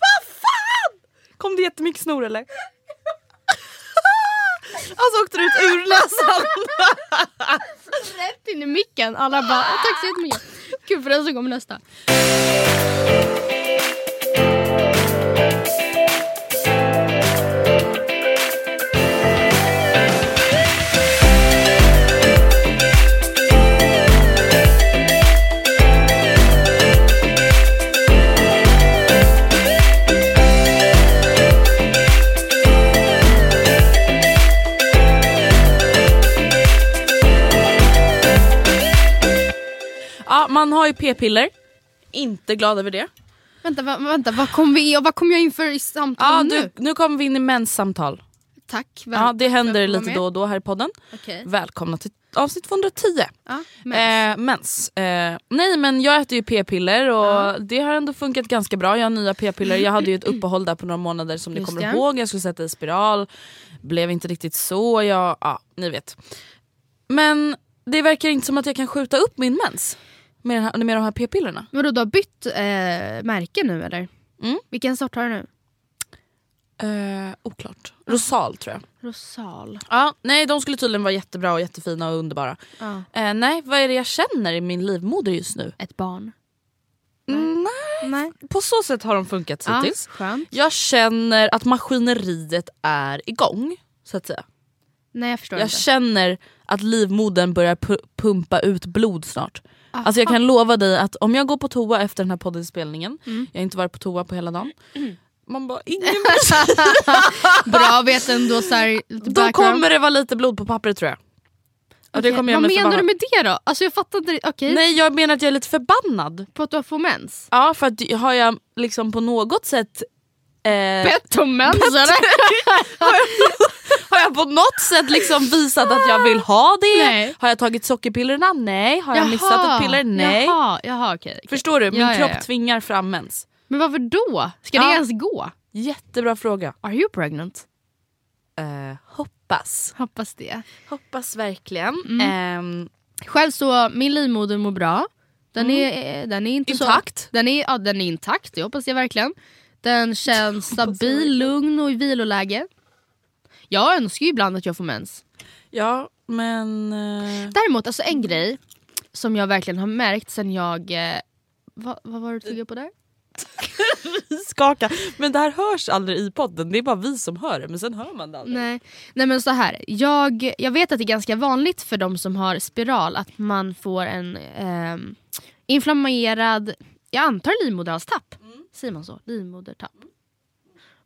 Vad fan! Kom det jättemycket snor eller? Alltså åkte det ut ur näsan. Rätt in i micken. Alla bara tack så jättemycket. Kul för den som kommer nästa. Man har ju p-piller. Inte glad över det. Vänta, va, vänta vad kom vi vad kom jag in för i samtal Ja, nu? du, nu kommer vi in i menssamtal. Tack. väl- Ja, det händer välkomna lite med. då och då här i podden. Okej. Välkomna till avsnitt 210. Ja, mens. Eh, mens. Eh, nej men jag äter ju p-piller och Ja. det har ändå funkat ganska bra. Jag har nya p-piller. Jag hade ju ett uppehåll där på några månader som ni Just kommer det. ihåg. Jag skulle sätta i spiral. Blev inte riktigt så. Jag, ja, ni vet. Men det verkar inte som att jag kan skjuta upp min mens med, den här, med de här p-pillerna. Vadå du har bytt eh, märke nu eller? Mm. Vilken sort har du nu? Eh, oklart. Rosal tror jag. Rosal. Ja, nej, de skulle tydligen vara jättebra och jättefina och underbara. Ja. Eh, nej, vad är det jag känner i min livmoder just nu? Ett barn. Mm, nej. Nej. På så sätt har de funkat Ja, hittills. skönt. Jag känner att maskineriet är igång. Så att säga. Nej jag förstår Jag inte. känner att livmodern börjar pu- pumpa ut blod snart. Alltså jag kan lova dig att om jag går på toa efter den här poddinspelningen, Mm. jag har inte varit på toa på hela dagen. Man bara, ingen Bra vet ändå såhär lite Då kommer det vara lite blod på pappret tror jag. Jag Vad menar förbanna- du med det då? Alltså jag fattar inte. Okej. Nej jag menar att jag är lite förbannad. På att du har fått mens? Ja för att har jag liksom på något sätt eh, Bett om mens eller? Har jag på något sätt liksom visat att jag vill ha det? Nej. Har jag tagit sockerpillerna? Nej. Har jag missat ett piller? Nej. Jaha, jaha okej. okej. Förstår du? Min Ja, ja, kropp ja. tvingar fram mens. Men varför då? Ska det Ja. ens gå? Jättebra fråga. Are you pregnant? Eh, hoppas. Hoppas det. Hoppas verkligen. Mm. Ehm, Själv så, min livmoder mår bra. Den är, eh, den är inte Intakt? Så, den, är, ja, den är intakt, det hoppas jag verkligen. Den känns stabil, lugn och i viloläge. Jag önskar ju ibland att jag får mens. ja men... eh, Däremot, alltså en grej som jag verkligen har märkt sen jag... Eh, vad, vad var det du tog på där? skaka. Men det här hörs aldrig i podden. Det är bara vi som hör det men sen hör man det aldrig. Nej, nej men så här. Jag, jag vet att det är ganska vanligt för de som har spiral att man får en ehm, inflammerad, jag antar livmoderhalstapp. Säger man så? Livmodertapp.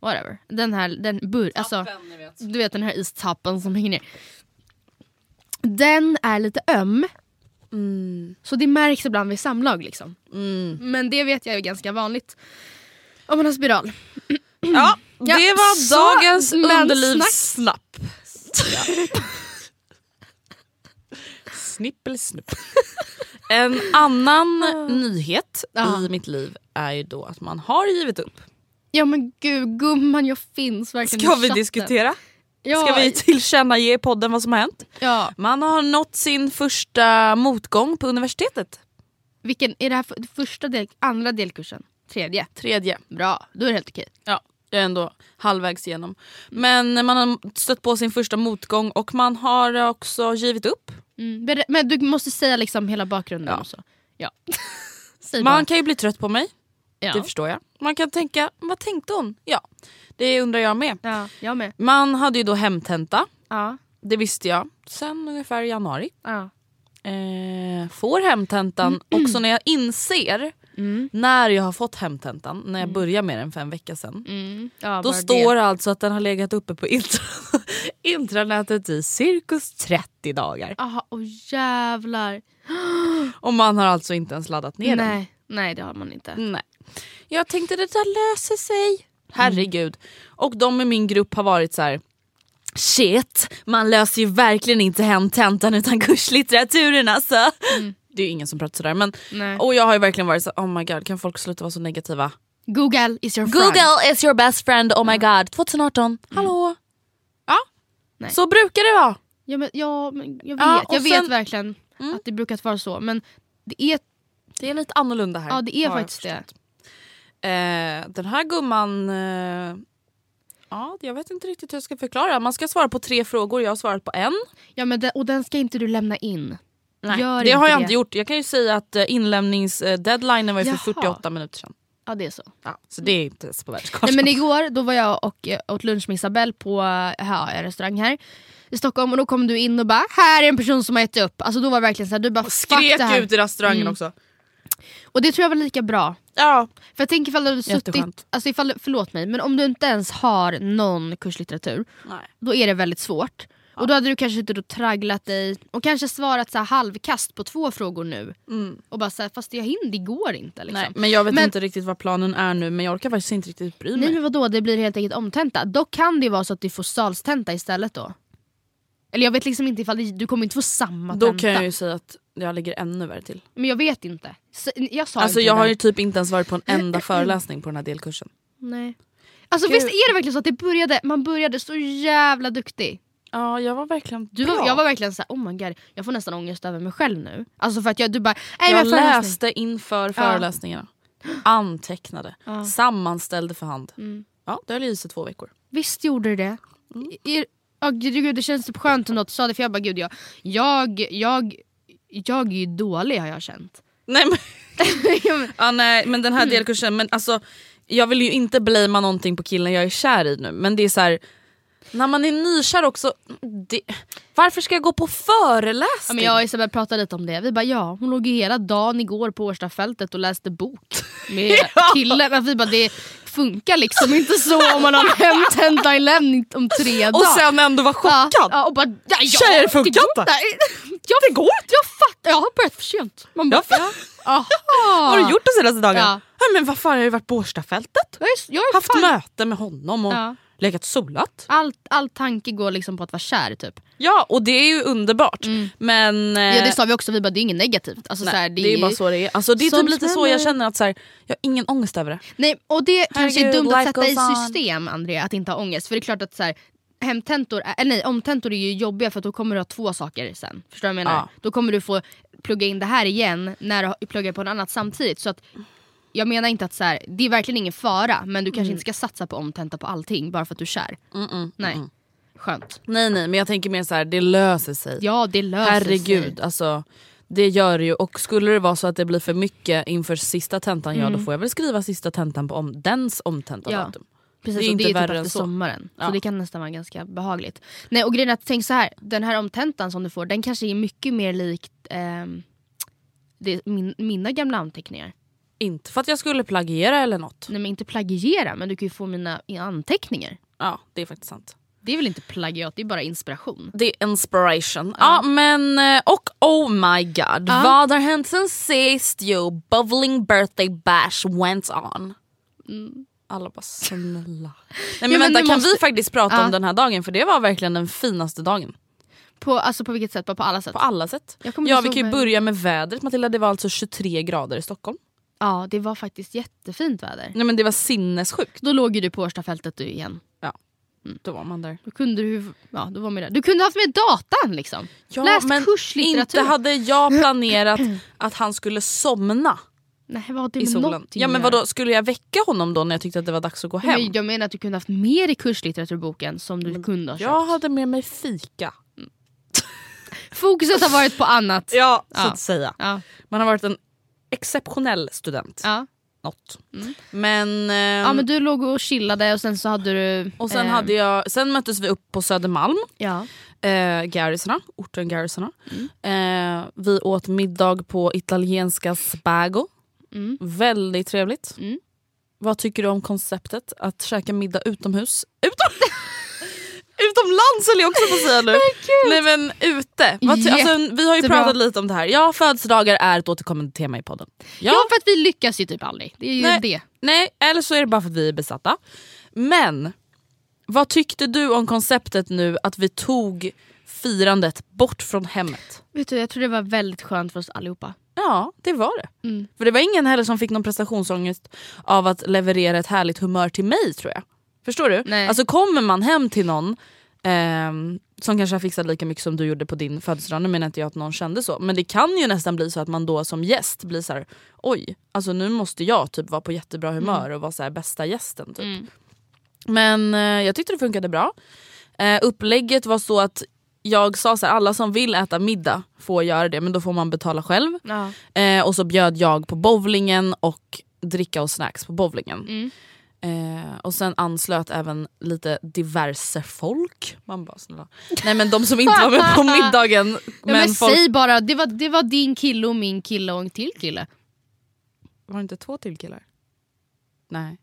Whatever. Den här, den bur, alltså, Tappen, ni vet. du vet den här istappen som hänger ner. Den är lite öm. Så det märks ibland vid samlag liksom. Mm. Men det vet jag är ganska vanligt. Om man har spiral. Ja, det Ja, var så, dagens underlivssnapp. Snipp eller snupp. En annan nyhet Ja. i mitt liv är ju då att man har givit upp. Ja men gud gumman jag finns verkligen Ska i vi chatten. diskutera? Ja, Ska vi tillkännage i podden vad som har hänt? ja. Man har nått sin första motgång på universitetet. Vilken, är det här för, första del, andra delkursen? Tredje? Tredje. Bra, då är det helt okej. Ja, jag är ändå halvvägs igenom. Men man har stött på sin första motgång och man har också givit upp. Mm. Men du måste säga liksom hela bakgrunden Ja. och så. Ja. Man kan ju bli trött på mig, ja. det förstår jag. Man kan tänka, vad tänkte hon? Ja, det undrar jag med. ja, jag med. Man hade ju då hemtenta, Ja. det visste jag, sen ungefär i januari. Ja. Eh, får hemtentan också när jag inser Mm. när jag har fått hemtentan, när jag börjar med den för en vecka sedan. Mm. ja Då står det. alltså att den har legat uppe på intra intranätet i cirkus 30 dagar. Aha, åh jävlar. Och man har alltså inte ens laddat ner den. Nej. Nej det har man inte. Nej. Jag tänkte det där löser sig. Herregud. Och de i min grupp har varit så här. Shit, man löser ju verkligen inte hemtentan utan kurslitteraturen alltså. Det är ju ingen som pratar sådär. Men, Nej. och jag har ju verkligen varit så oh my god kan folk sluta vara så negativa? Google is your friend. Google is your best friend, oh my god. 2018, hallå? Nej. så brukar det vara. Ja, men, ja, men jag vet, Ja, och jag vet sen- Mm. verkligen att det brukar vara så. Men det är, Det är lite annorlunda här. ja, det är faktiskt det. Eh, den här gumman... Eh, ja, jag vet inte riktigt hur jag ska förklara. Man ska svara på tre frågor, jag har svarat på en. Ja, men den, och den ska inte du lämna in. Gör det har jag det. inte gjort. Jag kan ju säga att eh, inlämningsdeadlinen var ju för Jaha. 48 minuter sedan. Ja det är så. Ja, så det är inte ens på världskartan. Nej, men igår då var jag och eh, åt lunch med Isabelle på eh, ja, en restaurang här i Stockholm och då kom du in och bara här är en person som har ätit upp. Alltså då var det verkligen så här, du bara fuck Skrek ut i restaurangen Mm. också. Och det tror jag var lika bra. Ja, För jag tänker ifall du suttit, alltså ifall, förlåt mig men om du inte ens har någon kurslitteratur nej. då är det väldigt svårt. Och då hade du kanske inte då tragglat dig och kanske svarat så halvkast på två frågor nu. Och bara så här, fast jag hinner, det går inte. Liksom. nej. Men jag vet Men- inte riktigt vad planen är nu men jag orkar faktiskt inte riktigt bry mig. Nej men vadå, det blir helt enkelt omtenta. Då kan det vara så att du får salstenta istället då. Eller jag vet liksom inte ifall det, du kommer inte få samma Då tenta. kan jag ju säga att jag ligger ännu värre till. Men jag vet inte. Så, jag sa Alltså inte jag har ju typ inte ens varit på en enda föreläsning på den här delkursen. Nej. Alltså Gud. visst är det verkligen så att det började, man började så jävla duktig. Ja, jag var verkligen Du var, jag var verkligen såhär, oh my god, jag får nästan ångest över mig själv nu. Alltså för att jag, du bara, jag läste inför föreläsningarna. Antecknade. Ja. Sammanställde för hand. Mm. Ja, det höll i sig två veckor. Visst gjorde du det? Mm. Er, oh, gud, det känns typ skönt ändå att du sa det för jag bara gud jag, jag, jag, jag är ju dålig har jag känt. Nej men, Ja, ja, nej, men den här delkursen, men alltså, jag vill ju inte blamea någonting på killen jag är kär i nu. Men det är så här. När man är nykär också, det, varför ska jag gå på föreläsning? Ja, men jag och Isabel pratade lite om det. Vi bara ja, hon låg ju hela dagen igår på Årstafältet och läste bok med Ja. killen. Men vi bara det funkar liksom inte så om man har en hemtentainlämning om tre dagar. och sen ändå vara chockad. Ja, ja, och bara, ja, ja, Tjejer, det funkar inte. Jag, det går inte. Jag fattar, jag har börjat för sent. Man bara, ja. Aha. Vad har du gjort de senaste dagarna? Ja. Ja. men vad fan, har ju varit på Årstafältet. Jag är, jag är Haft fan- möte med honom och Ja. Legat solat. Allt, all tanke går liksom på att vara kär typ. Ja och det är ju underbart. Men eh, Ja det sa vi också, vi bara det är inget negativt. Alltså, nej, så här, det, är ju bara så det är. Alltså, det är typ lite så jag känner att så här, jag har ingen ångest över det. Nej, och det kanske är Herregud, dumt att sätta i system Andrea, att inte ha ångest. För det är klart att så här, hemtentor, eller nej, omtentor är ju jobbiga för att då kommer du ha två saker sen. Förstår du vad jag menar? Ja. Då kommer du få plugga in det här igen när du pluggar på något annat samtidigt. Så att, jag menar inte att så här, det är verkligen ingen fara men du kanske inte ska satsa på omtenta på allting bara för att du är kär. nej. Skönt. Nej nej men jag tänker mer så här, det löser sig. Ja det löser Herregud sig. alltså. Det gör det ju och skulle det vara så att det blir för mycket inför sista tentan, ja då får jag väl skriva sista tentan på om, dens omtentadatum. Precis, Det är inte det är typ värre än efter så. sommaren. Så Ja. det kan nästan vara ganska behagligt. Nej och grejen är att tänk så här, den här omtentan som du får den kanske är mycket mer likt ehm, det, min, mina gamla anteckningar. Inte för att jag skulle plagiera eller något. Nej men inte plagiera men du kan ju få mina anteckningar. Ja det är faktiskt sant. Det är väl inte plagiat, det är bara inspiration. Det är inspiration. Ja. men eh, och oh my god. Vad har hänt sen sist? Jo, bubbling birthday bash went on. Alla bara snälla. Nej men, men vänta du kan måste- vi faktiskt prata Ja. om den här dagen för det var verkligen den finaste dagen. På, alltså på vilket sätt? På, alla sätt? På alla sätt. Ja vi kan ju börja med vädret Matilda, det var alltså 23 grader i Stockholm. Ja det var faktiskt jättefint väder. Nej men det var sinnessjukt. Då låg ju du på Årstafältet du igen. Då var man där. Då kunde du, ja, då var man där. du kunde haft med datan liksom. Ja, Läst men kurslitteratur. Inte hade jag planerat att han skulle somna Nej vad har det i med solen. Ja men vadå, skulle jag väcka honom då när jag tyckte att det var dags att gå hem? Men jag menar att du kunde haft mer i kurslitteraturboken som du kunde ha köpt. jag hade med mig fika. Fokuset har varit på annat. Ja, så Ja. att säga. Ja. Man har varit en exceptionell student. Ja. Något. Men, ehm, ja men du låg och chillade och sen så hade du... och sen, eh, hade jag, sen möttes vi upp på Södermalm. Ja. eh, Garrisarna, orten Garrisarna. Mm. Eh, vi åt middag på italienska Spago. Mm. Väldigt trevligt. Mm. Vad tycker du om konceptet att käka middag utomhus? Utom... Utomlands höll jag också på att säga nu. Nej men ute. Alltså, vi har ju pratat lite om det här. Ja födelsedagar är ett återkommande tema i podden. Ja. för att vi lyckas ju typ aldrig. Det är ju Nej. det. Nej, eller så är det bara för att vi är besatta. Men vad tyckte du om konceptet nu att vi tog firandet bort från hemmet? Vet du, jag tror det var väldigt skönt för oss allihopa. Ja, det var det. Mm. För det var ingen heller som fick någon prestationsångest av att leverera ett härligt humör till mig tror jag. Förstår du? Nej. Alltså kommer man hem till någon ehm, som kanske har fixat lika mycket som du gjorde på din födelsedag, nu menar inte jag att någon kände så, men det kan ju nästan bli så att man då som gäst blir så här: oj, alltså nu måste jag typ vara på jättebra humör och vara så här bästa gästen. Typ. Mm. Men eh, jag tyckte det funkade bra. Eh, upplägget var så att jag sa så här, alla som vill äta middag får göra det men då får man betala själv. Ja. Eh, och så bjöd jag på bowlingen och dricka och snacks på bowlingen. Mm. Eh, och sen anslöt även lite diverse folk. Man bara snälla. Nej men de som inte var med på middagen. Ja, men men folk... säg bara, det var, det var din kille och min kille och en till kille. Var det inte två till killar? Nej.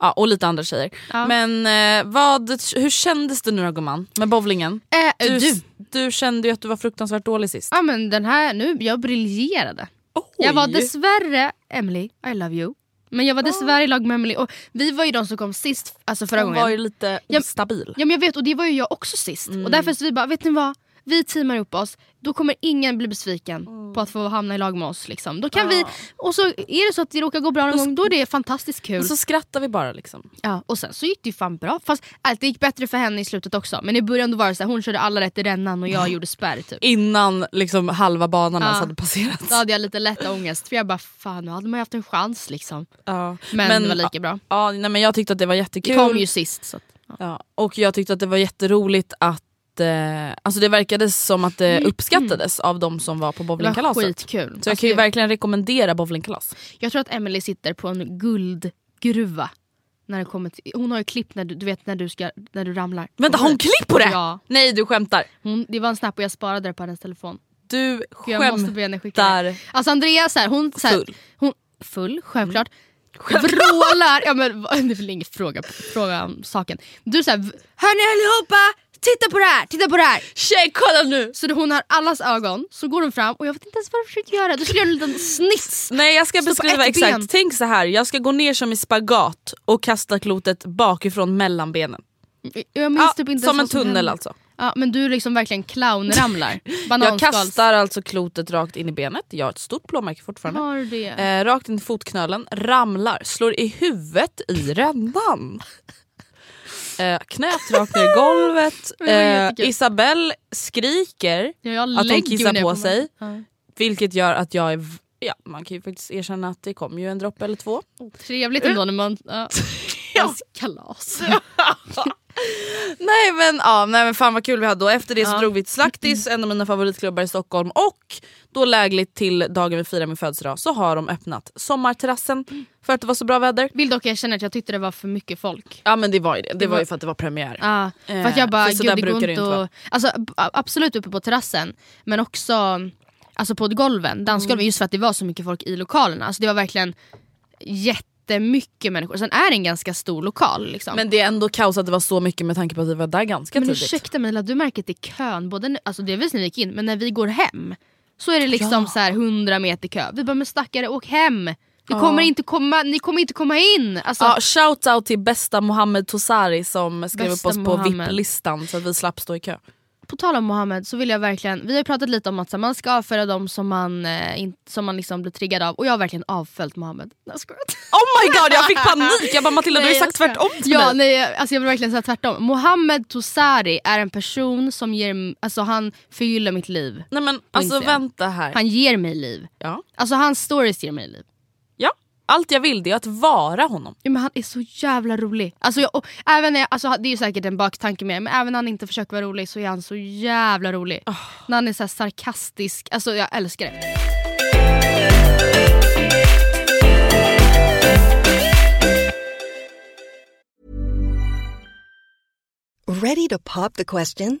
Ja, och lite andra tjejer. Ja. Men eh, vad, hur kändes det nu då gumman med bowlingen? Äh, Du, du. du kände ju att du var fruktansvärt dålig sist. Ja men den här, nu, jag briljerade. Jag var dessvärre, Emily, I love you. Men jag var dessvärre i lag med Emily och vi var ju de som kom sist alltså förra Hon gången. var ju lite Ja, stabil. Ja men jag vet och det var ju jag också sist. Mm. Och därför så vi bara, vet ni vad? Vi teamar upp oss, då kommer ingen bli besviken Mm. på att få hamna i lag med oss. Liksom. Då kan vi, och så är det så att det råkar gå bra någon gång, då är det fantastiskt kul. Och så skrattar vi bara liksom. Ja, och sen så gick det ju fan bra. Fast allt, det gick bättre för henne i slutet också. Men i början då var det så här, hon körde alla rätt i rännan och jag gjorde spärr typ. Innan liksom halva banan ens Ja. hade passerat. Då hade jag lite lätt ångest för jag bara fan nu hade man ju haft en chans liksom. Ja. Men, det var lika bra. Ja, nej, men jag tyckte att det var Det jättekul. kom ju sist. Så att, ja. Ja, och jag tyckte att det var jätteroligt att eh, alltså det verkade som att det uppskattades av de som var på Det var bowlingkalaset. skitkul. Så jag Alltså, kan ju jag, verkligen rekommendera bowlingkalas. jag tror att Emily sitter på en guldgruva. När det kommer till, hon har ju klipp när du, du vet när du, ska, när du ramlar. Vänta, har hon klipp på det? Ja. Nej du skämtar. Hon, det var en snap och jag sparade det på hennes telefon. Du Jag måste be henne skicka det. skämtar. Alltså Andrea så här, hon, så här, Full. Hon, full, självklart. Vrålar, ja men det är väl ingen fråga, fråga om saken. Du såhär, hörni allihopa, titta på det här, titta på det här. Tjej kolla nu! Så då hon har allas ögon, så går hon fram och jag vet inte ens vad jag försökte göra. Du skulle göra en liten snits. Nej jag ska Stå beskriva exakt. ben. Tänk så här. jag ska gå ner som i spagat och kasta klotet bakifrån mellan benen. Jag minns Ja, typ inte som en tunnel hände. alltså. Ja, men du liksom verkligen clownramlar. Jag kastar alltså klotet rakt in i benet, jag har ett stort blåmärke fortfarande. Har det? Eh, rakt in i fotknölen, ramlar, slår i huvudet i rännan. Eh, knät rakt ner i golvet. Eh. Isabelle skriker, Ja, att hon kissar på sig. Ja. vilket gör att jag är... Ja, man kan ju faktiskt erkänna att det kom ju en droppe eller två. Trevligt ändå när man... Ja. Ja. Kalas. Nej men, ja, nej men fan vad kul vi hade och efter det så Ja. drog vi till Slaktis, en av mina favoritklubbar i Stockholm och då lägligt till dagen vi firar min födelsedag så har de öppnat sommarterrassen för att det var så bra väder. Vill dock erkänna att jag tyckte det var för mycket folk. Ja men det var ju det, det var ju för att det var premiär. Ja, för Eh, att jag bara, så gud det går det inte vara. att... Alltså, ab- absolut uppe på terrassen men också alltså på golven, dansgolven Mm. just för att det var så mycket folk i lokalerna. Alltså, det var verkligen jättemycket människor. Sen är det en ganska stor lokal. Liksom. Men det är ändå kaos att det var så mycket med tanke på att vi var där ganska Men tidigt. ursäkta mig, du märker att det är kön, både, alltså delvis när vi gick in men när vi går hem så är det liksom så här 100 meter kö. Vi bara men stackare åk hem. Ni, Ja. kommer, inte komma, ni kommer inte komma in. Alltså, Ja, shout out till bästa Mohammed Tosari som skrev upp oss på. VIP-listan så att vi slapp stå i kö. På tal om Mohammed så vill jag verkligen, vi har pratat lite om att man ska avföra dem som man, eh, in, som man liksom blir triggad av och jag har verkligen avföljt Mohammed. Nej, skojar. Oh my god jag fick panik! Jag bara Matilda du har ju Nej, sagt tvärtom till ja, mig. Nej, alltså jag vill verkligen säga tvärtom. Mohammed Tosari är en person som ger, alltså han förgyller mitt liv. Nej men alltså Instagram. vänta här. Han ger mig liv. Ja. Alltså hans stories ger mig liv. Allt jag vill det är att vara honom. Ja, men han är så jävla rolig. Alltså jag, och även när jag, alltså det är ju säkert en baktanke med men även när han inte försöker vara rolig så är han så jävla rolig. När han är så här sarkastisk, alltså jag älskar det. Ready to pop the question?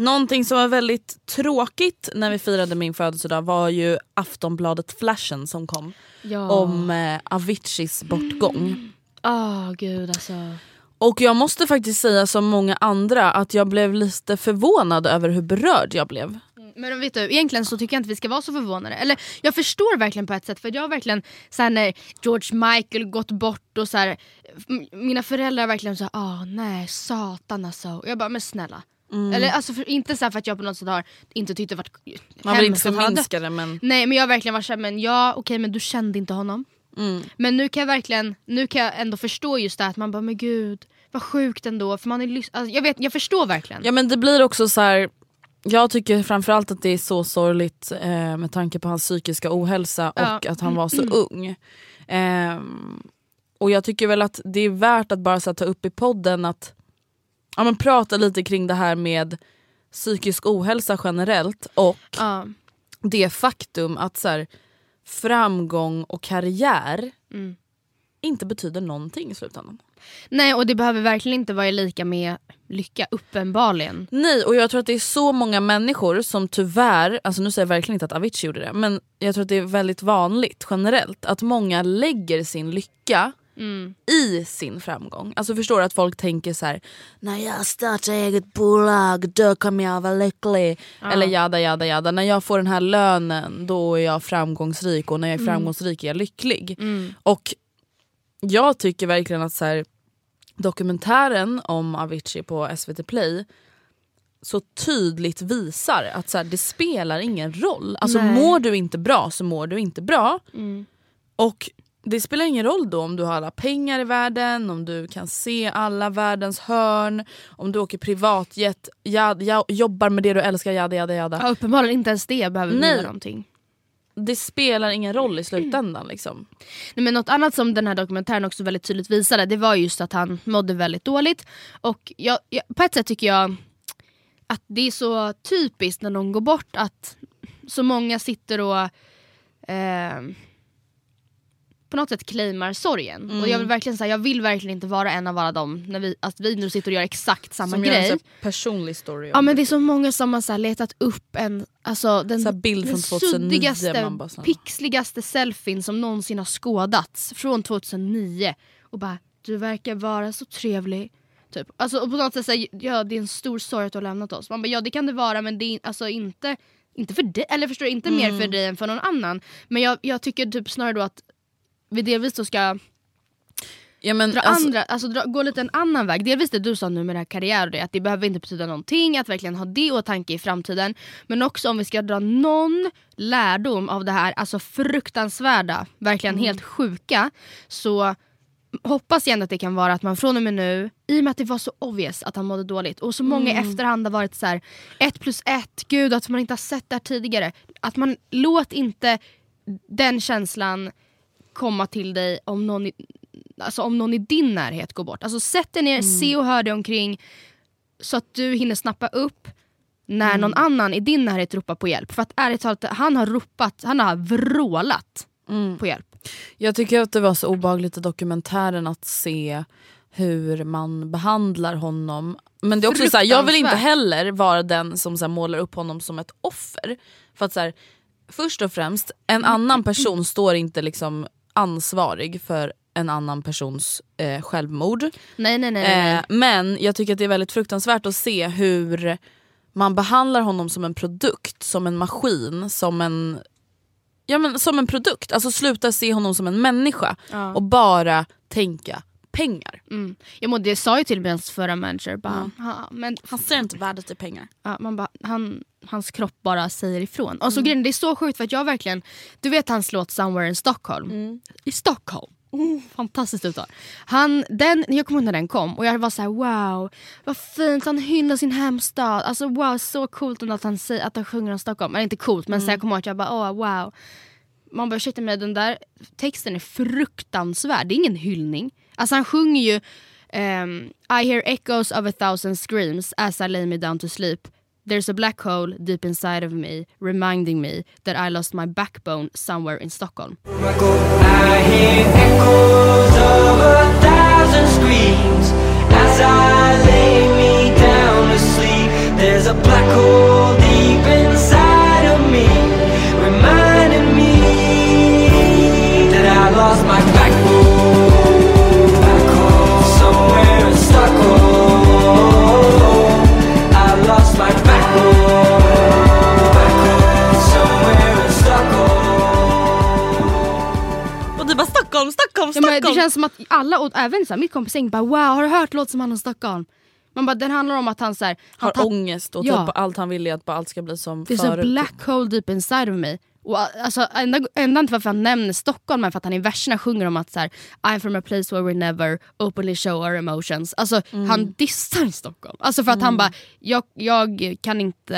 Någonting som var väldigt tråkigt när vi firade min födelsedag var ju Aftonbladet-flashen som kom Ja. om eh, Aviciis bortgång. Åh gud alltså. Och jag måste faktiskt säga som många andra att jag blev lite förvånad över hur berörd jag blev. Men vet du, egentligen så tycker jag inte vi ska vara så förvånade. Eller jag förstår verkligen på ett sätt för jag har verkligen så här, när George Michael gått bort och så här, mina föräldrar verkligen så här, ah nej satan alltså. Och jag bara men snälla. Eller alltså för, inte så för att jag på något sätt har inte tyckt det varit Man vill inte förminska det men Nej men jag har verkligen varit såhär, men ja okej men du kände inte honom. Men nu kan jag verkligen, nu kan jag ändå förstå just det att man bara men gud vad sjukt ändå. För man är alltså, jag, vet, jag förstår verkligen. Ja men det blir också så här. Jag tycker framförallt att det är så sorgligt eh, med tanke på hans psykiska ohälsa och Ja. att han var så ung. Ehm, och jag tycker väl att det är värt att bara så här, ta upp i podden att ja, men prata lite kring det här med psykisk ohälsa generellt och Ja. det faktum att så här, framgång och karriär Mm. inte betyder någonting i slutändan. Nej och det behöver verkligen inte vara lika med lycka uppenbarligen. Nej och jag tror att det är så många människor som tyvärr, alltså nu säger jag verkligen inte att Avicii gjorde det, men jag tror att det är väldigt vanligt generellt att många lägger sin lycka i sin framgång. Alltså förstår du att folk tänker så här: när jag startar eget bolag då kommer jag vara lycklig. Eller jada jada jada, när jag får den här lönen då är jag framgångsrik och när jag är framgångsrik är jag lycklig. Och jag tycker verkligen att så här, dokumentären om Avicii på SVT Play så tydligt visar att så här, det spelar ingen roll. Alltså Nej. mår du inte bra så mår du inte bra. Och det spelar ingen roll då om du har alla pengar i världen, om du kan se alla världens hörn, om du åker privatjet, jad, ja, jobbar med det du älskar, jada jada jada. Ja, uppenbarligen inte ens det behöver Nej. betyda någonting. Det spelar ingen roll i slutändan. Liksom. Nej, men något annat som den här dokumentären också väldigt tydligt visade det var just att han mådde väldigt dåligt. Och jag, jag, på ett sätt tycker jag att det är så typiskt när någon går bort att så många sitter och eh, på något sätt claimar sorgen. Och jag vill verkligen säga, jag vill verkligen inte vara en av alla dem när vi, att vi nu sitter och gör exakt samma Som grej. så här personlig story. Ja men det är så många som har så här letat upp en, alltså den, Så här bild den från 2009, suddigaste, bara så här- pixligaste selfien som någonsin har skådats från 2009. Och bara, du verkar vara så trevlig, Typ. Alltså, och på något sätt säga ja det är en stor sorg att du har lämnat oss. Man bara, ja det kan det vara men det är alltså inte, inte för dig, eller förstår inte mer för dig än för någon annan. Men jag, jag tycker typ snarare då att vi delvis då ska Ja, men, dra alltså, andra, alltså dra, gå lite en annan väg. Delvis det du sa nu med det här karriär och det, att det behöver inte betyda någonting, att verkligen ha det i åtanke i framtiden. Men också om vi ska dra någon lärdom av det här alltså fruktansvärda, verkligen Mm. helt sjuka. Så hoppas jag ändå att det kan vara att man från och med nu, i och med att det var så obvious att han mådde dåligt och så många Mm. i efterhand har varit så här: ett plus ett, gud att man inte har sett det här tidigare. Att man låt inte den känslan komma till dig om någon, i, alltså om någon i din närhet går bort. Alltså sätt dig ner, Mm. se och hör dig omkring så att du hinner snappa upp när Mm. någon annan i din närhet ropar på hjälp. För att ärligt talat, han har ropat, han har vrålat Mm. på hjälp. Jag tycker att det var så obehagligt i dokumentären att se hur man behandlar honom. Men det är också så här, jag vill inte heller vara den som så här, målar upp honom som ett offer. För att så här, Först och främst, en annan person står inte liksom ansvarig för en annan persons eh, självmord. Nej nej nej. nej. Eh, men jag tycker att det är väldigt fruktansvärt att se hur man behandlar honom som en produkt, som en maskin, som en, ja, men, som en produkt. Alltså sluta se honom som en människa Ja. och bara tänka pengar. Mm. Ja, men det sa ju till och hans förra manager. Bara, Mm. "Ha, men, Han ser inte värdet i pengar. ja, man bara, han, hans kropp bara säger ifrån. Och så Mm. grejen, det är så sjukt för att jag verkligen, du vet hans låt Somewhere in Stockholm. Mm. I Stockholm. Fantastiskt uttal. Han, den, jag kommer ihåg när den kom och jag var så här: wow, vad fint, han hyllar sin hemstad. Alltså wow, så coolt att han, säger, att han sjunger om Stockholm. Eller inte coolt men så Mm. jag kommer ihåg att jag bara åh wow. Man bara ursäkta mig, den där texten är fruktansvärd. Det är ingen hyllning. Alltså han sjunger ju um, I hear echoes of a thousand screams as I lay me down to sleep. There's a black hole deep inside of me reminding me that I lost my backbone somewhere in Stockholm. Det känns som att alla, och även så här, mitt kompisgäng bara wow har du hört låt som han om Stockholm? Man bara, den handlar om att han så här, han har ångest och Ja. typ allt han vill är att bara allt ska bli som Det är så förut. black hole deep inside of me. Och alltså, enda, enda till varför han nämner Stockholm är för att han i verserna sjunger om att så här, I'm from a place where we never openly show our emotions. Alltså han dissar Stockholm. Alltså för att han bara, jag, jag kan inte,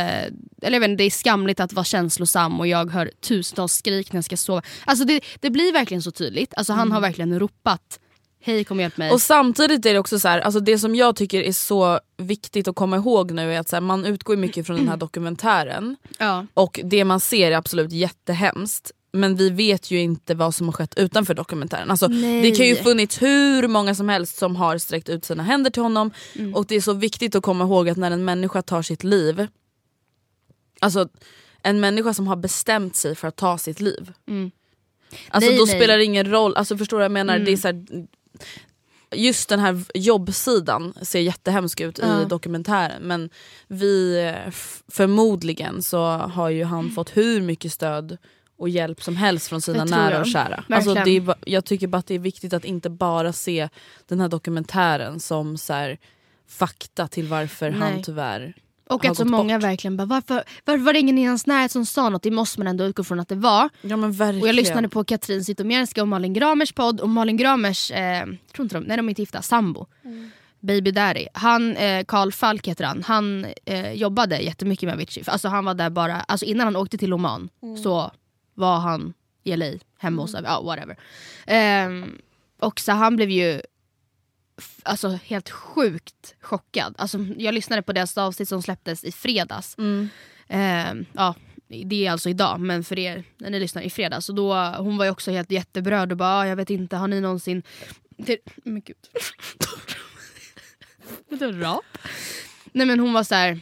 eller jag vet inte, det är skamligt att vara känslosam och jag hör tusentals skrik när jag ska sova. Alltså det, det blir verkligen så tydligt. Alltså han har verkligen ropat, hej kom och hjälp mig. Och samtidigt är det också så här, alltså det som jag tycker är så viktigt att komma ihåg nu är att så här, man utgår mycket från den här dokumentären ja. och det man ser är absolut jättehemskt men vi vet ju inte vad som har skett utanför dokumentären. Alltså, Nej. det kan ju funnits hur många som helst som har sträckt ut sina händer till honom Mm. och det är så viktigt att komma ihåg att när en människa tar sitt liv, alltså en människa som har bestämt sig för att ta sitt liv. Alltså Nej, då nej. spelar det ingen roll, alltså förstår du vad jag menar? Mm. Det är så här, just den här jobbsidan ser jättehemsk ut Ja. i dokumentären men vi, förmodligen så har ju han fått hur mycket stöd och hjälp som helst från sina nära jag. och kära. Alltså Verkligen. det är, jag tycker bara att det är viktigt att inte bara se den här dokumentären som så här, fakta till varför han Nej. tyvärr Och att så många bort. verkligen bara, varför, varför var det ingen i hans närhet som sa något? Det måste man ändå utgå från att det var. Ja men verkligen. Och jag lyssnade på Katrin Zytomierska och Malin Gramers podd och Malin Gramers, eh, tror inte de, nej de är inte gifta, sambo. Baby Daddy. Han, eh, Carl Falk heter han, han eh, jobbade jättemycket med Avicii. Alltså han var där bara, alltså innan han åkte till Oman så var han i LA, hemma hos, ja whatever. Ehm, och så han blev ju alltså, helt sjukt chockad. Alltså, jag lyssnade på deras avsnitt som släpptes i fredags. Ehm, ja, det är alltså idag, men för er när ni lyssnar i fredags. Så då, hon var ju också helt jätteberörd och bara, "Ah, jag vet inte, har ni någonsin... Det, men gud. var rap. Nej men hon var så här.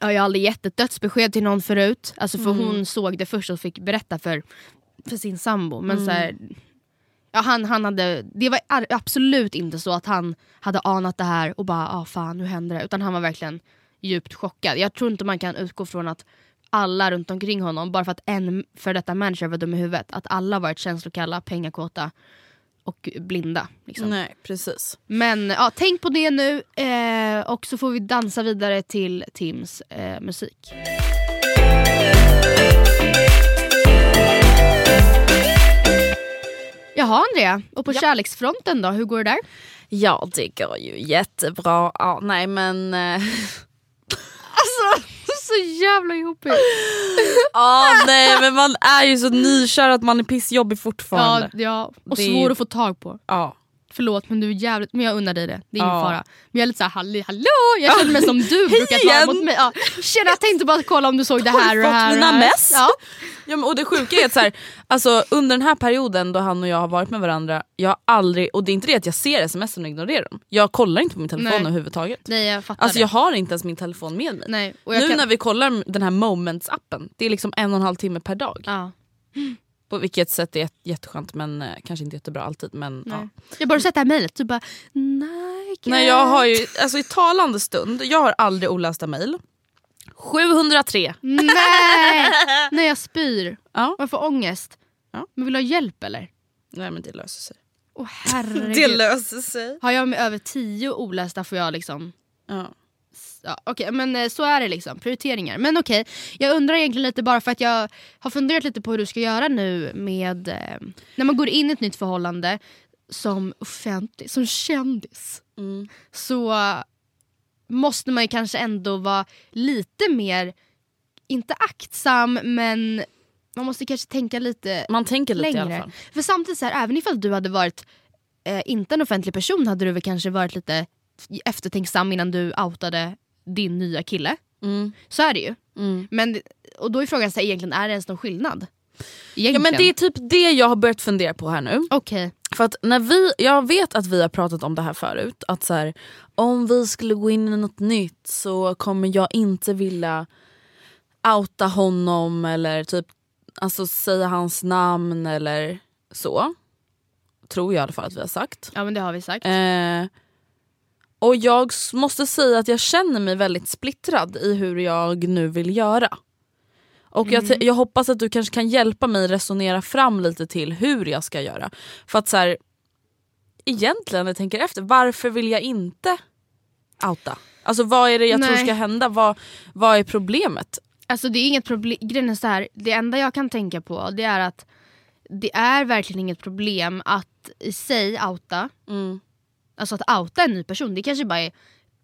Ja, jag har aldrig gett ett dödsbesked till någon förut. Alltså för hon såg det först och fick berätta för, för sin sambo. Men så här, Ja, han, han hade, det var ar- absolut inte så att han hade anat det här och bara ah, fan nu händer det. Utan han var verkligen djupt chockad. Jag tror inte man kan utgå från att alla runt omkring honom, bara för att en för detta manager var dum i huvudet, att alla varit känslokalla, pengakåta och blinda. Liksom. Nej precis. Men ja, tänk på det nu eh, och så får vi dansa vidare till Tims eh, musik. Jaha Andrea, och på kärleksfronten då, hur går det där? Ja det går ju jättebra. Ja, nej men... eh, Alltså, så jävla jobbigt. Ja nej men man är ju så nykär att man är pissjobbig Ja, fortfarande. ja, och Det är svår ju- att få tag på. Ja. Förlåt men du är jävligt, men jag unnar dig det. Det är ingen Ja. fara. Men jag är lite såhär, halli hallå, jag känner mig som du brukar vara mot mig. Ja. Tjena, jag tänkte bara kolla om du såg det här och det här. mina mess? Ja. Ja, men, och det sjuka är att så här, alltså, under den här perioden då han och jag har varit med varandra, jag har aldrig, och det är inte det att jag ser sms och ignorerar dem. Jag kollar inte på min telefon Nej. överhuvudtaget. Nej jag fattar Alltså det. jag har inte ens min telefon med mig. Nej, nu kan... när vi kollar den här moments-appen, det är liksom en och en halv timme per dag. ja. På vilket sätt är jätteskönt men eh, kanske inte jättebra alltid. Men, ja. Nej. Jag bara sett det här mejlet, du bara nej. Nej jag har ju, alltså i talande stund, jag har aldrig olästa mejl. 703. Nej! Nej jag spyr. Ja. Jag får ångest. Ja. Men vill du ha hjälp eller? Nej men det löser sig. Åh herregud. Det löser sig. Har jag med över tio olästa får jag liksom Ja. Ja, okej, men eh, så är det liksom. Prioriteringar. Men okej, jag undrar egentligen lite bara för att jag har funderat lite på hur du ska göra nu med eh, när man går in i ett nytt förhållande som offentlig, som kändis. Mm. Så måste man ju kanske ändå vara lite mer, inte aktsam men man måste kanske tänka lite Man tänker lite i alla längre. fall. För samtidigt, så här, även ifall du hade varit eh, inte en offentlig person hade du väl kanske varit lite eftertänksam innan du outade din nya kille. Mm. Så är det ju. Mm. Men, och då är frågan, så här, egentligen, är det ens någon skillnad? Ja men det är typ det jag har börjat fundera på här nu. Okej. För att när vi, jag vet att vi har pratat om det här förut. Att så här, om vi skulle gå in i något nytt så kommer jag inte vilja outa honom eller typ alltså säga hans namn eller så. Tror jag i alla fall att vi har sagt. Ja men det har vi sagt. Eh, och jag måste säga att jag känner mig väldigt splittrad i hur jag nu vill göra. Och jag, Mm. t- jag hoppas att du kanske kan hjälpa mig resonera fram lite till hur jag ska göra. För att så här, egentligen när jag tänker efter, varför vill jag inte outa? Alltså vad är det jag tror Nej. ska hända? Vad, vad är problemet? Alltså det är inget problem, grejen är så här, det enda jag kan tänka på det är att det är verkligen inget problem att i sig outa, Mm. Alltså att outa en ny person, det kanske bara är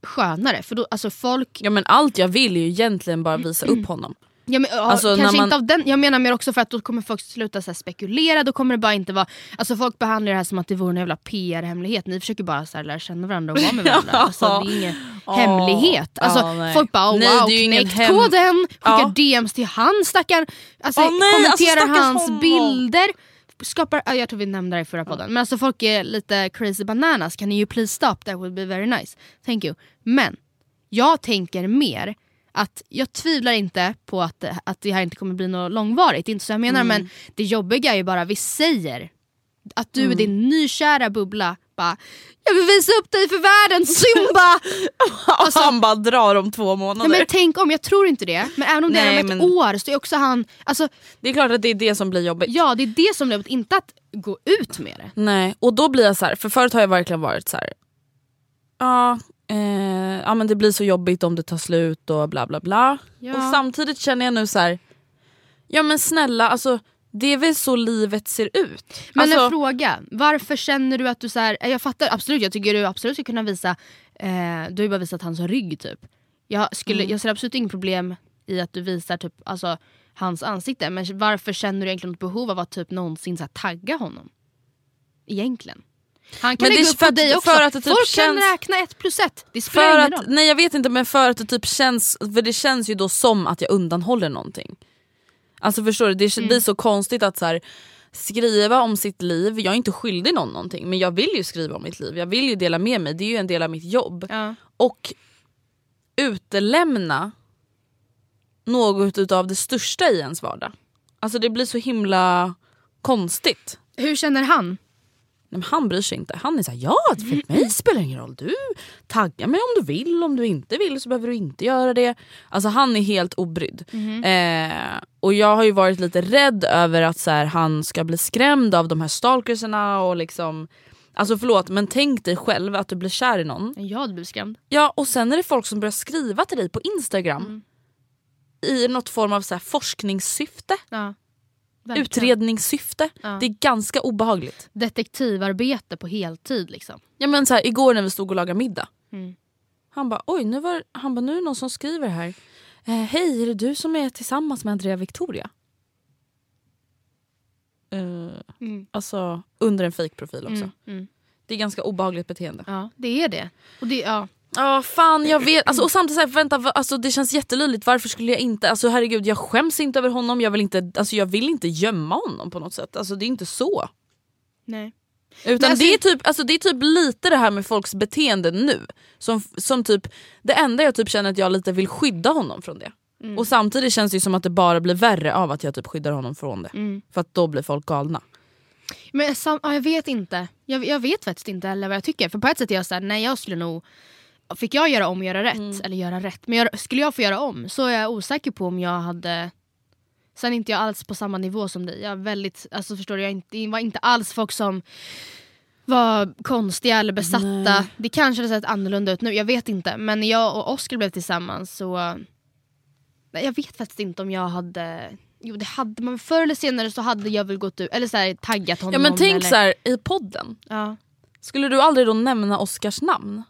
skönare. För då, alltså folk, Ja men allt jag vill är ju egentligen bara visa upp honom. ja, men, Alltså, kanske man- inte av den, jag menar mer också för att då kommer folk sluta så här, spekulera, då kommer det bara inte vara, alltså folk behandlar det här som att det vore en jävla PR-hemlighet, ni försöker bara så här, lära känna varandra och vara med varandra. Alltså, det är ingen hemlighet. Alltså, nej. folk bara oh, Nej, wow, knäckt hem- koden, skickar Ja. DMs till han stackaren, alltså, Åh, nej, alltså, kommenterar stackars hans honom. bilder. Skapar, ja, jag tror vi nämnde det i förra podden, men alltså folk är lite crazy bananas, can you please stop, that would be very nice. Thank you. Men jag tänker mer att jag tvivlar inte på att, att det här inte kommer bli något långvarigt, det är inte så jag menar men det jobbiga är ju bara, vi säger att du i din nykära bubbla bara jag vill visa upp dig för världen, Simba! Alltså, han bara drar om två Nej, månader. men tänk om, jag tror inte det, men även om det är Nej, om ett men- år så är också han, alltså Det är klart att det är det som blir jobbigt. ja det är det som är jobbigt, inte att gå ut med det. Nej, och då blir jag så här, för förut har jag verkligen varit så här. Ja, eh, ja men det blir så jobbigt om det tar slut och bla bla bla. Ja. Och samtidigt känner jag nu så här. ja men snälla alltså det är väl så livet ser ut. Men alltså, en fråga, varför känner du att du så här, jag fattar absolut, jag tycker du absolut ska kunna visa, eh, du har ju bara visat hans rygg typ. Jag, skulle, Mm. jag ser absolut inget problem i att du visar typ, alltså, hans ansikte, men varför känner du egentligen ett behov av att typ någonsin så här, tagga honom? Egentligen. Han kan Men lägga upp för på dig också, för att det typ folk känns- kan räkna ett plus ett, det spelar ingen roll. nej jag vet inte men för att det typ känns, för det känns ju då som att jag undanhåller någonting. Alltså förstår du, det Mm. blir så konstigt att så här, skriva om sitt liv, jag är inte skyldig någon någonting men jag vill ju skriva om mitt liv, jag vill ju dela med mig, det är ju en del av mitt jobb. Ja. Och utelämna något utav det största i ens vardag. Alltså det blir så himla konstigt. Hur känner han? Nej, han bryr sig inte. Han är såhär, ja för mig spelar det ingen roll. Du taggar mig om du vill, om du inte vill så behöver du inte göra det. Alltså han är helt obrydd. Eh, och jag har ju varit lite rädd över att så här, han ska bli skrämd av de här stalkersarna och liksom Alltså förlåt men tänk dig själv att du blir kär i någon. Jag hade blivit skrämd. Ja och sen är det folk som börjar skriva till dig på Instagram. Mm. I något form av så här forskningssyfte, Ja. Verkligen. utredningssyfte. Ja. Det är ganska obehagligt. Detektivarbete på heltid liksom. Ja, men så här, igår när vi stod och lagade middag. Mm. Han bara oj nu, var, han bara, nu är det någon som skriver här. Eh, Hej är det du som är tillsammans med Andrea Victoria? Eh, Mm. Alltså under en fake-profil också. Mm. Mm. Det är ganska obehagligt beteende. Ja det är det. Och det ja. Ja fan jag vet, alltså, och samtidigt så här, vänta, alltså, det känns jättelöjligt, varför skulle jag inte, alltså herregud jag skäms inte över honom, jag vill inte, alltså, jag vill inte gömma honom på något sätt. Alltså det är inte så. Nej. Utan alltså- det, är typ, alltså, det är typ lite det här med folks beteende nu. Som, som typ, det enda jag typ känner att jag lite vill skydda honom från det. Mm. Och samtidigt känns det som att det bara blir värre av att jag typ skyddar honom från det. Mm. För att då blir folk galna. Men sam, ja, jag vet inte. Jag, jag vet faktiskt inte heller vad jag tycker. För på ett sätt är jag såhär, nej jag skulle nog... Fick jag göra om och göra rätt, Mm. eller göra rätt, men jag, skulle jag få göra om så är jag osäker på om jag hade... Sen är inte jag alls på samma nivå som dig. Jag är väldigt, alltså förstår du, jag inte, var inte alls folk som var konstiga eller besatta. Nej. Det kanske hade sett annorlunda ut nu, jag vet inte. Men när jag och Oskar blev tillsammans så... Jag vet faktiskt inte om jag hade... Jo det hade man, förr eller senare så hade jag väl gått ut, eller så här, taggat honom. Ja men tänk eller, så här i podden, Ja. skulle du aldrig då nämna Oscars namn?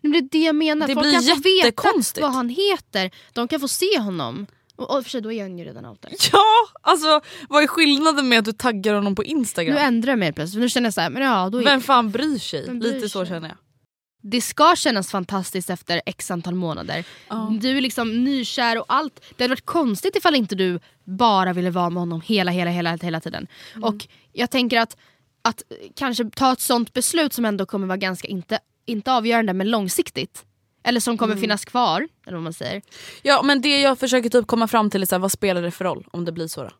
Men det är det jag menar, Det folk blir kan få veta vad han heter. De kan få se honom. Och, och för sig, då är han ju redan out. Ja, alltså vad är skillnaden med att du taggar honom på Instagram? Nu ändrar jag mig plötsligt, nu känner jag så här, men ja, då är... Vem fan bryr sig? Bryr Lite så sig? känner jag. Det ska kännas fantastiskt efter x antal månader. Ja. Du är liksom nykär och allt. Det hade varit konstigt ifall inte du bara ville vara med honom hela, hela, hela, hela tiden. Mm. Och jag tänker att, att kanske ta ett sånt beslut som ändå kommer vara ganska, inte, inte avgörande men långsiktigt. Eller som Mm. kommer finnas kvar, eller vad man säger. Ja men det jag försöker typ komma fram till är så här, vad spelar det för roll om det blir så då?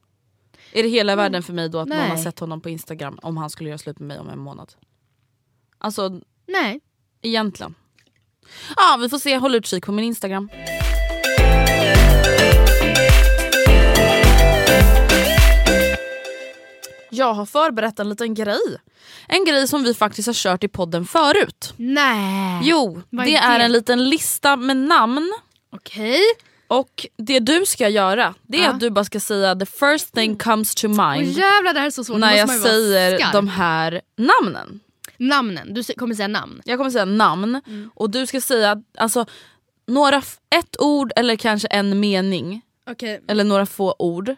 Är det hela världen för mig då att Nej. har sett honom på Instagram om han skulle göra slut med mig om en månad? Alltså Nej. egentligen. Ja vi får se, håll utkik på min Instagram. Jag har förberett en liten grej. En grej som vi faktiskt har kört i podden förut. Nej. Jo, Vad det är det? en liten lista med namn. Okej. Och det du ska göra det är Ja. att du bara ska säga the first thing comes to mind jävlar det här är så svårt. När jag säger de här namnen. Namnen, du kommer säga namn. Jag kommer säga namn Mm. och du ska säga alltså, några, ett ord eller kanske en mening Okej. eller några få ord.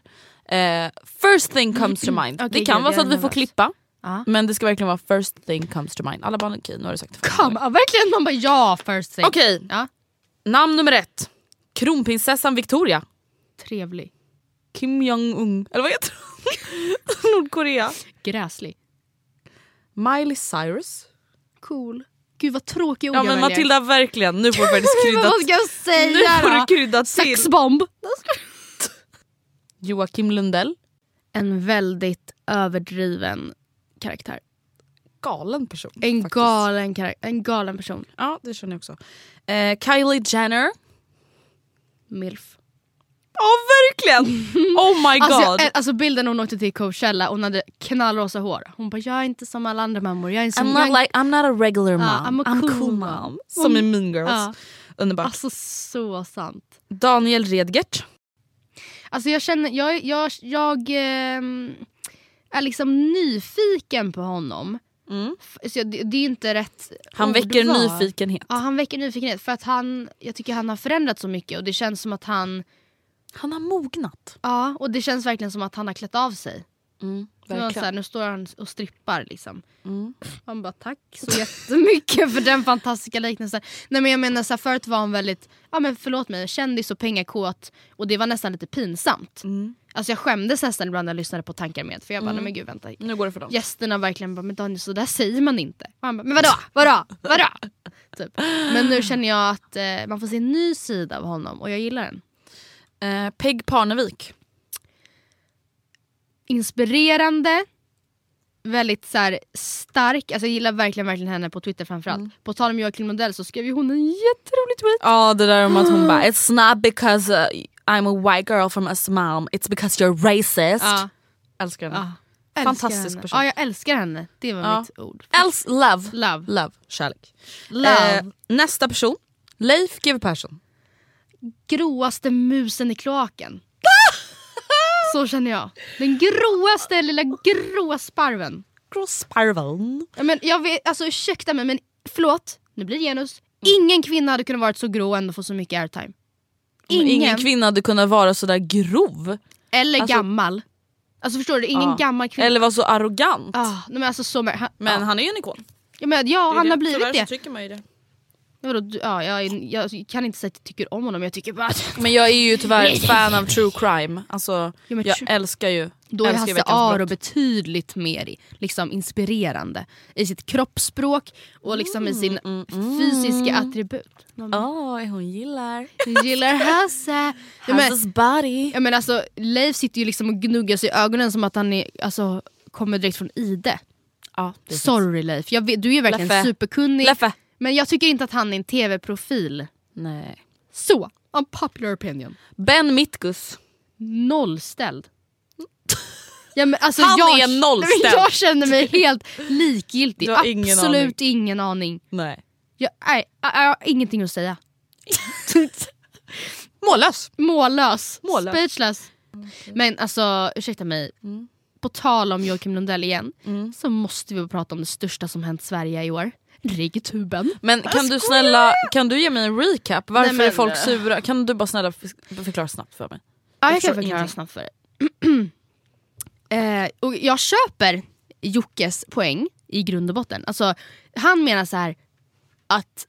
Eh, first thing comes to mind. Okej, det kan vara så att vi får klippa Ja. men det ska verkligen vara first thing comes to mind. Alla bara okej nu har du sagt det. Kom, ja, verkligen man bara ja first thing. Okej, Ja. namn nummer ett. Kronprinsessan Victoria. Trevlig. Kim Jong-Un, eller vad heter hon? Nordkorea. Gräslig. Miley Cyrus. Cool. Gud vad tråkig ord Ja men. Matilda verkligen, nu får du faktiskt Men krydda vad ska jag säga Nu får då? du krydda till. Sexbomb. Joakim Lundell. En väldigt överdriven karaktär. Galen person. En faktiskt. galen, en galen person. Ja det känner jag också. Eh, Kylie Jenner. Milf. Ja verkligen! Oh my god. Alltså, jag, alltså bilden hon åkte till Coachella, hon hade knallrosa hår. Hon bara jag är inte som alla andra mammor. Jag är som, I'm not, like, I'm not a regular mom. Ja, I'm a cool mom. Som i Mean Girls. Ja. Underbart. Alltså så sant. Daniel Redgert. Alltså jag känner, jag, jag, jag ehm, är liksom nyfiken på honom. Mm. Så jag, det, det är inte rätt Han väcker nyfikenhet. Ja han väcker nyfikenhet för att han, jag tycker han har förändrats så mycket och det känns som att han, Han har mognat. ja och det känns verkligen som att han har klätt av sig. Mm, Nu, var så här, nu står han och strippar liksom. Mm. Han bara tack så jättemycket för den fantastiska liknelsen. Nej men jag menar så här, förut var han väldigt, ja men förlåt mig, kändis och pengakåt och det var nästan lite pinsamt. Mm. Alltså jag skämdes nästan ibland när jag lyssnade på Tankar med för jag bara nej men gud vänta. Nu går det för dem. Gästerna verkligen bara men Daniel så där säger man inte. Och han bara men vadå, vadå, vadå? typ. Men nu känner jag att eh, man får se en ny sida av honom och jag gillar den. Eh, Peg Parnevik. Inspirerande, väldigt så här, stark, alltså jag gillar verkligen, verkligen henne på Twitter framförallt. Mm. På tal om Joakim Lundell så skrev ju hon en jätterolig tweet. Ja det där om att hon bara It's not because uh, I'm a white girl from Östermalm, it's because you're racist. Ja. Älskar henne. Älskar Fantastisk person. Ja jag älskar henne, det var Ja. mitt ord. Else, love. Love. Love. Kärlek. Love. Eh, nästa person, Leif GW Persson. Gråaste musen i kloaken. Så känner jag. Den gråaste lilla grå sparven. Grossparveln. Ja, men jag vet, alltså ursäkta mig men förlåt, nu blir det genus. Ingen kvinna hade kunnat vara så grå och ändå få så mycket airtime. Ingen. Ingen kvinna hade kunnat vara så där grov. Eller Alltså- gammal. Alltså förstår du, ingen Ja. gammal kvinna. Eller vara så arrogant. Ah, men alltså, så, han, Men ja. han är ju en ikon. ja, men, ja, han det. har blivit Tyvärr det. så tycker man ju det. Vadå, ja, jag, jag kan inte säga att jag tycker om honom, jag tycker bara att Men jag är ju tyvärr fan av true crime. Alltså, Ja, jag älskar ju då är Hasse Aro betydligt mer i- liksom, inspirerande i sitt kroppsspråk och liksom i sin Mm, fysiska attribut. Åh, hon gillar Jag gillar Hasse. Ja, men, Hasses body. ja, men alltså, Leif sitter ju liksom och gnuggar sig i ögonen som att han är, alltså, kommer direkt från Ide. Ja, Sorry Leif, vet, du är verkligen Leffe. superkunnig. Leffe. Men jag tycker inte att han är en tv-profil. Nej. Så, unpopular opinion. Ben Mitkus. Nollställd. Ja, men alltså, Han jag, är nollställd. Jag känner mig helt likgiltig. Du har ingen Absolut ingen aning. Nej. Jag, nej, jag, jag har ingenting att säga. Mållös. Mållös. Mållös. Speechless. Men alltså ursäkta mig. Mm. På tal om Joakim Lundell igen så måste vi prata om det största som hänt Sverige i år. Riggtuben. Men kan du snälla kan du ge mig en recap? Varför Nej, men- är folk sura? Kan du bara snälla förklara snabbt för mig? Ja, jag förstår kan förklara ingenting. snabbt för dig. eh, och jag köper Jockes poäng i grund och botten. Alltså, han menar så här att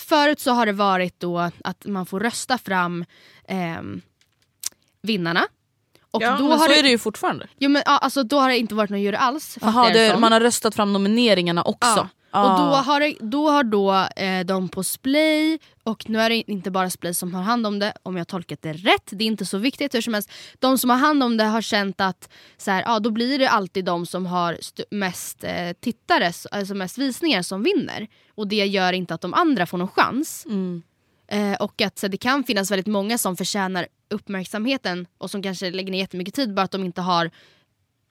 förut så har det varit då att man får rösta fram ehm, vinnarna. Och ja, då men har så är det ju fortfarande. Jo, men, ja, alltså, då har det inte varit någon jury alls. jag det det, man har röstat fram nomineringarna också. Ja. Ah. Och då har, det, då har då eh, de på Splay, och nu är det inte bara Splay som har hand om det, om jag tolkat det rätt, det är inte så viktigt hur som helst. De som har hand om det har känt att så här, ja, då blir det alltid de som har st- mest eh, tittare, alltså mest visningar som vinner. Och det gör inte att de andra får någon chans. Mm. Eh, och att så, det kan finnas väldigt många som förtjänar uppmärksamheten och som kanske lägger ner jättemycket tid bara att de inte har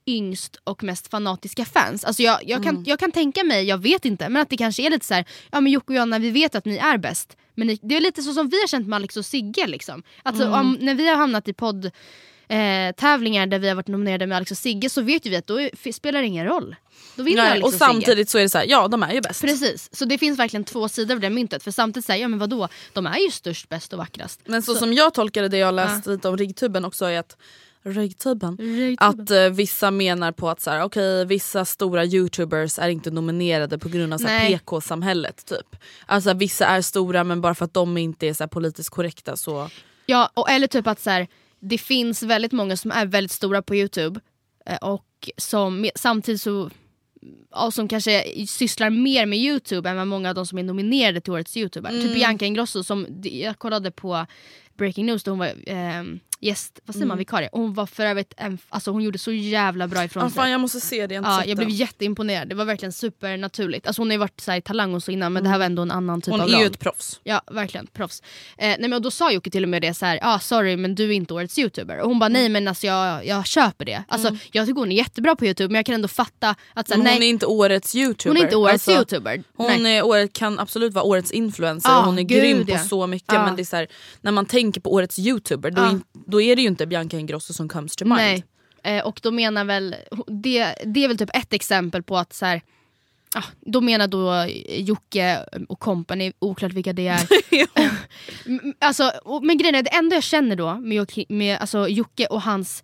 yngst och mest fanatiska fans. Alltså jag, jag, kan, jag kan tänka mig, jag vet inte, men att det kanske är lite så här, ja men Jocke och Jonna vi vet att ni är bäst. Men ni, det är lite så som vi har känt med Alex och Sigge. Liksom. Alltså, om, när vi har hamnat i podd eh, tävlingar där vi har varit nominerade med Alex och Sigge så vet ju vi att då är, spelar det ingen roll. Då vinner Nej, Alex och och Sigge. samtidigt så är det så här, ja de är ju bäst. Precis, så det finns verkligen två sidor av det myntet. För samtidigt säger ja men vadå, de är ju störst, bäst och vackrast. Men så, som jag tolkade det jag läst lite om riggtuben också är att Riggtuben. Att eh, vissa menar på att så här, okay, vissa stora youtubers är inte nominerade på grund av så här, Nej. PK-samhället. Typ. Alltså vissa är stora men bara för att de inte är så här, politiskt korrekta så... Ja, och, eller typ att så här, det finns väldigt många som är väldigt stora på Youtube eh, och som samtidigt så ja, som kanske sysslar mer med Youtube än vad många av de som är nominerade till årets Youtuber. Mm. Typ Bianca Ingrosso som jag kollade på Breaking News då hon var eh, gäst, vad säger man, vikarie. Hon var för övrigt en, alltså hon gjorde så jävla bra ifrån sig. fan, jag måste se det, jag Ja, jag blev jätteimponerad, det var verkligen supernaturligt. Alltså hon har ju varit så här, Talang och så innan men det här var ändå en annan typ Hon av är ju ett proffs. Ja verkligen, proffs. Eh, nej, men och då sa Jocke till och med det så här, ah, sorry men du är inte årets youtuber. Och hon bara nej men alltså jag, jag köper det. Alltså, Jag tycker hon är jättebra på youtube men jag kan ändå fatta att så här, hon nej, är inte årets youtuber. hon är inte årets Alltså, youtuber. Hon nej. är året, kan absolut vara årets influencer och hon är gud, grym ja. på så mycket Ja. men det är så här, när man tänker på årets youtuber då, Ja. in, då är det ju inte Bianca Ingrosso som comes to mind. nej. Eh, och då menar väl, det, det är väl typ ett exempel på att så här, ah, då menar då Jocke och company, oklart vilka det är. M- alltså, och, men grejen är, det enda jag känner då med, Jocke- med alltså, Jocke och hans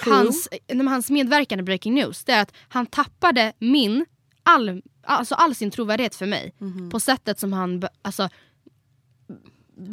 hans, men hans medverkan i Breaking News det är att han tappade min, all, alltså all sin trovärdighet för mig. På sättet som han alltså,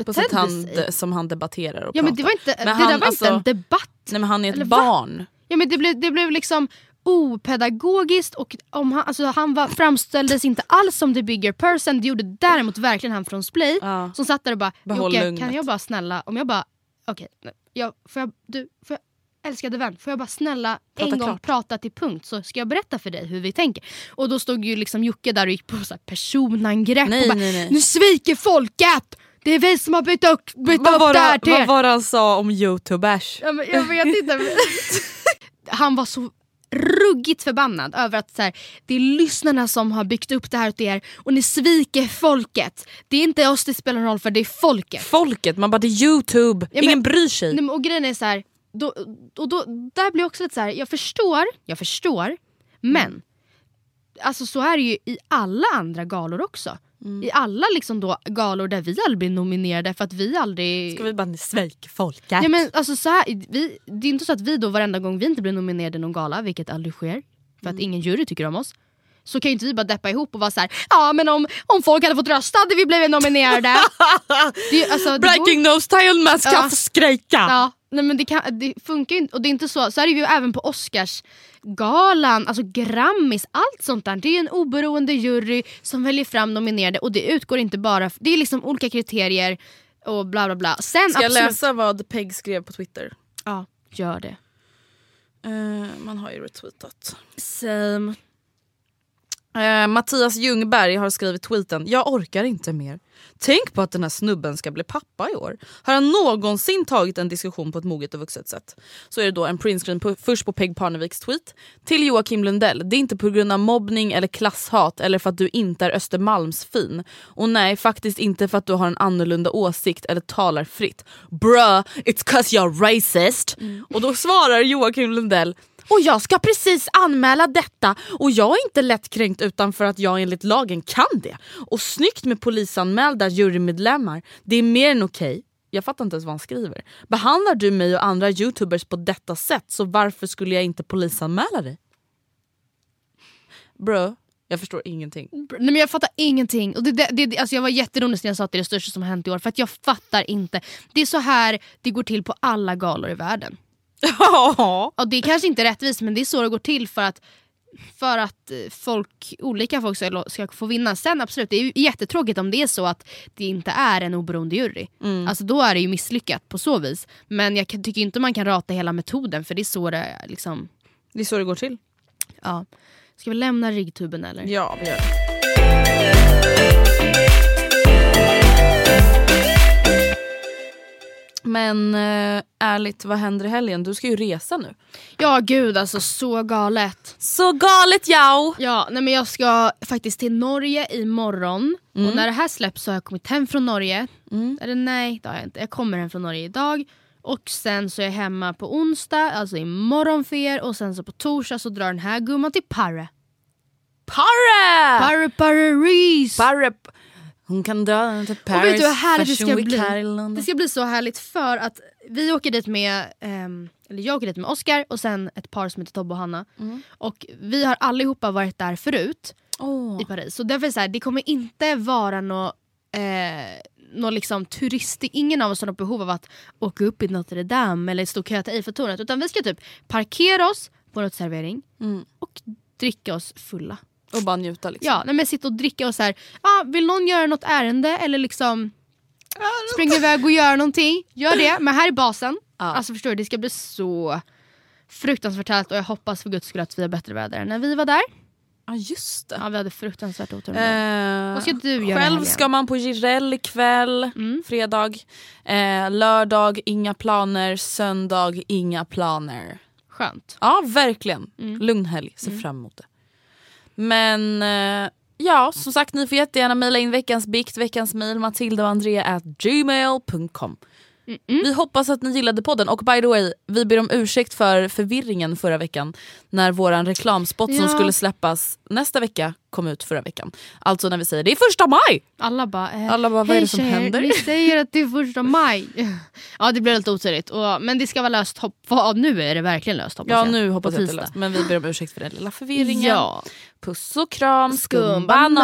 På sätt han, sig. som han debatterar och Ja men det pratar. var inte, Men det han, där var alltså- inte en debatt. Nej men han är ett Eller va? barn. Ja, men det, blev, det blev liksom opedagogiskt och om han, alltså han var, framställdes inte alls som the bigger person. Det gjorde däremot verkligen han från Splay Ja. som satt där och bara Behåll Jocke lugnet. kan jag bara snälla, om jag bara okej, nej, jag, får jag, du, får jag, älskade vän, får jag bara snälla Prata en gång klart. prata till punkt så ska jag berätta för dig hur vi tänker. Och då stod ju liksom Jocke där och gick på så personangrepp Nej, och bara nej, nej. nu sviker folket! Det är vi som har bytt upp, bytt Vad upp det här till vad er." var det han sa om youtube-bärs? Ja, men jag vet inte. Han var så ruggigt förbannad över att så här, det är lyssnarna som har byggt upp det här åt er och ni sviker folket. Det är inte oss det spelar roll för, det är folket. Folket, man bara det är youtube, Ja, men- ingen bryr sig. Nej, och grejen är så här, då, och då, där blir också lite så här, jag förstår, jag förstår, men alltså så är det ju i alla andra galor också. Mm. I alla liksom då galor där vi aldrig blir nominerade för att vi aldrig... Ska vi bara svika folket? Ja, men alltså så här, vi, det är inte så att vi då varenda gång vi inte blir nominerade i någon gala, vilket aldrig sker, för Mm. att ingen jury tycker om oss. Så kan ju inte vi bara deppa ihop och vara så här: ja men om, om folk hade fått rösta hade vi blivit nominerade. det, alltså, det går- Breaking news, Thailand Mask Ja. få skrika! Ja, nej men det, kan, det funkar ju inte. Och det är inte så. Så är det ju även på Oscarsgalan, alltså Grammis, allt sånt där. Det är en oberoende jury som väljer fram nominerade och det utgår inte bara... Det är liksom olika kriterier och bla bla bla. Sen Ska jag absolut, läsa vad Peg skrev på Twitter? Ja, gör det. Eh, man har ju retweetat. Same. Eh, Mattias Ljungberg har skrivit tweeten “Jag orkar inte mer. Tänk på att den här snubben ska bli pappa i år. Har han någonsin tagit en diskussion på ett moget och vuxet sätt?” Så är det då en printscreen på, först på Peg Parneviks tweet. Till Joakim Lundell. Det är inte på grund av mobbning eller klasshat eller för att du inte är Östermalmsfin. Och nej, faktiskt inte för att du har en annorlunda åsikt eller talar fritt. Bruh, it's cause you're racist. Och då svarar Joakim Lundell och jag ska precis anmäla detta och jag är inte lättkränkt utan för att jag enligt lagen kan det. Och snyggt med polisanmälda jurymedlemmar. Det är mer än okej. Jag fattar inte ens vad han skriver. Behandlar du mig och andra youtubers på detta sätt så varför skulle jag inte polisanmäla dig? Bro, jag förstår ingenting. Nej, men jag fattar ingenting. Och det, det, det, alltså jag var jätteironisk när jag sa att det är det största som har hänt i år. För att jag fattar inte. Det är så här det går till på alla galor i världen. Ja. Och det är kanske inte rättvist men det är så det går till för att för att eh, folk, olika folk ska, ska få vinna. Sen absolut, det är ju jättetråkigt om det är så att det inte är en oberoende jury. Alltså då är det ju misslyckat på så vis. Men jag tycker inte man kan rata hela metoden för det är så det liksom, Det är så det går till. ja. Ska vi lämna riggtuben eller? Ja, vi gör det. Men eh, ärligt, vad händer i helgen? Du ska ju resa nu. Ja gud alltså så galet. Så galet ja! Ja, nej men jag ska faktiskt till Norge imorgon. Och när det här släpps så har jag kommit hem från Norge. Eller nej, det har jag inte. Jag kommer hem från Norge idag. Och sen så är jag hemma på onsdag, alltså imorgon för er. Och sen så på torsdag så drar den här gumman till Parre. Parre! Parre Parre Reese! Parre! Hon kan dra till Paris Och vet du hur härligt det Fashion ska Week bli? här i London. Det ska bli så härligt för att vi åker dit med, ehm, eller jag åker dit med Oscar och sen ett par som heter Tobbe och Hanna. Och vi har allihopa varit där förut. I Paris. Så därför är det, så här, det kommer inte vara något eh, nå liksom turist, ingen av oss har något behov av att åka upp i Notre Dame eller stå och köa till Eiffeltornet. Utan vi ska typ parkera oss på något servering och dricka oss fulla. Och bara njuta liksom. Ja, nej, men sitta och dricka och så här, ah, vill någon göra något ärende eller liksom springa iväg och göra någonting, gör det. Men här är basen. Ja. Alltså förstår du, det ska bli så fruktansvärt härligt och jag hoppas för guds skull att vi har bättre väder än när vi var där. Ja just det. Ja, vi hade fruktansvärt otur. Eh, Vad ska du göra Själv ska man på Jireel ikväll, Mm. fredag. Eh, lördag, inga planer. Söndag, inga planer. Skönt. Ja, verkligen. Mm. Lugn helg. Ser fram emot det. Men eh, ja, som sagt, ni får jättegärna mejla in veckans bikt, veckans mejl, matilda och andrea at gmail.com. Vi hoppas att ni gillade podden och by the way, vi ber om ursäkt för förvirringen förra veckan när våran reklamspot som Ja. skulle släppas nästa vecka kom ut förra veckan. Alltså när vi säger det är första maj! Alla bara, eh, Alla bara, vad är "Hej det som tjejer, händer?" Ni säger att det är första maj. ja det blir lite otydligt. Och, men det ska vara löst. Hopp, nu är det verkligen löst hoppas Ja jag. nu hoppas jag att det är löst men vi ber om ursäkt för den lilla förvirringen. Ja. Puss och kram, Skumbanan.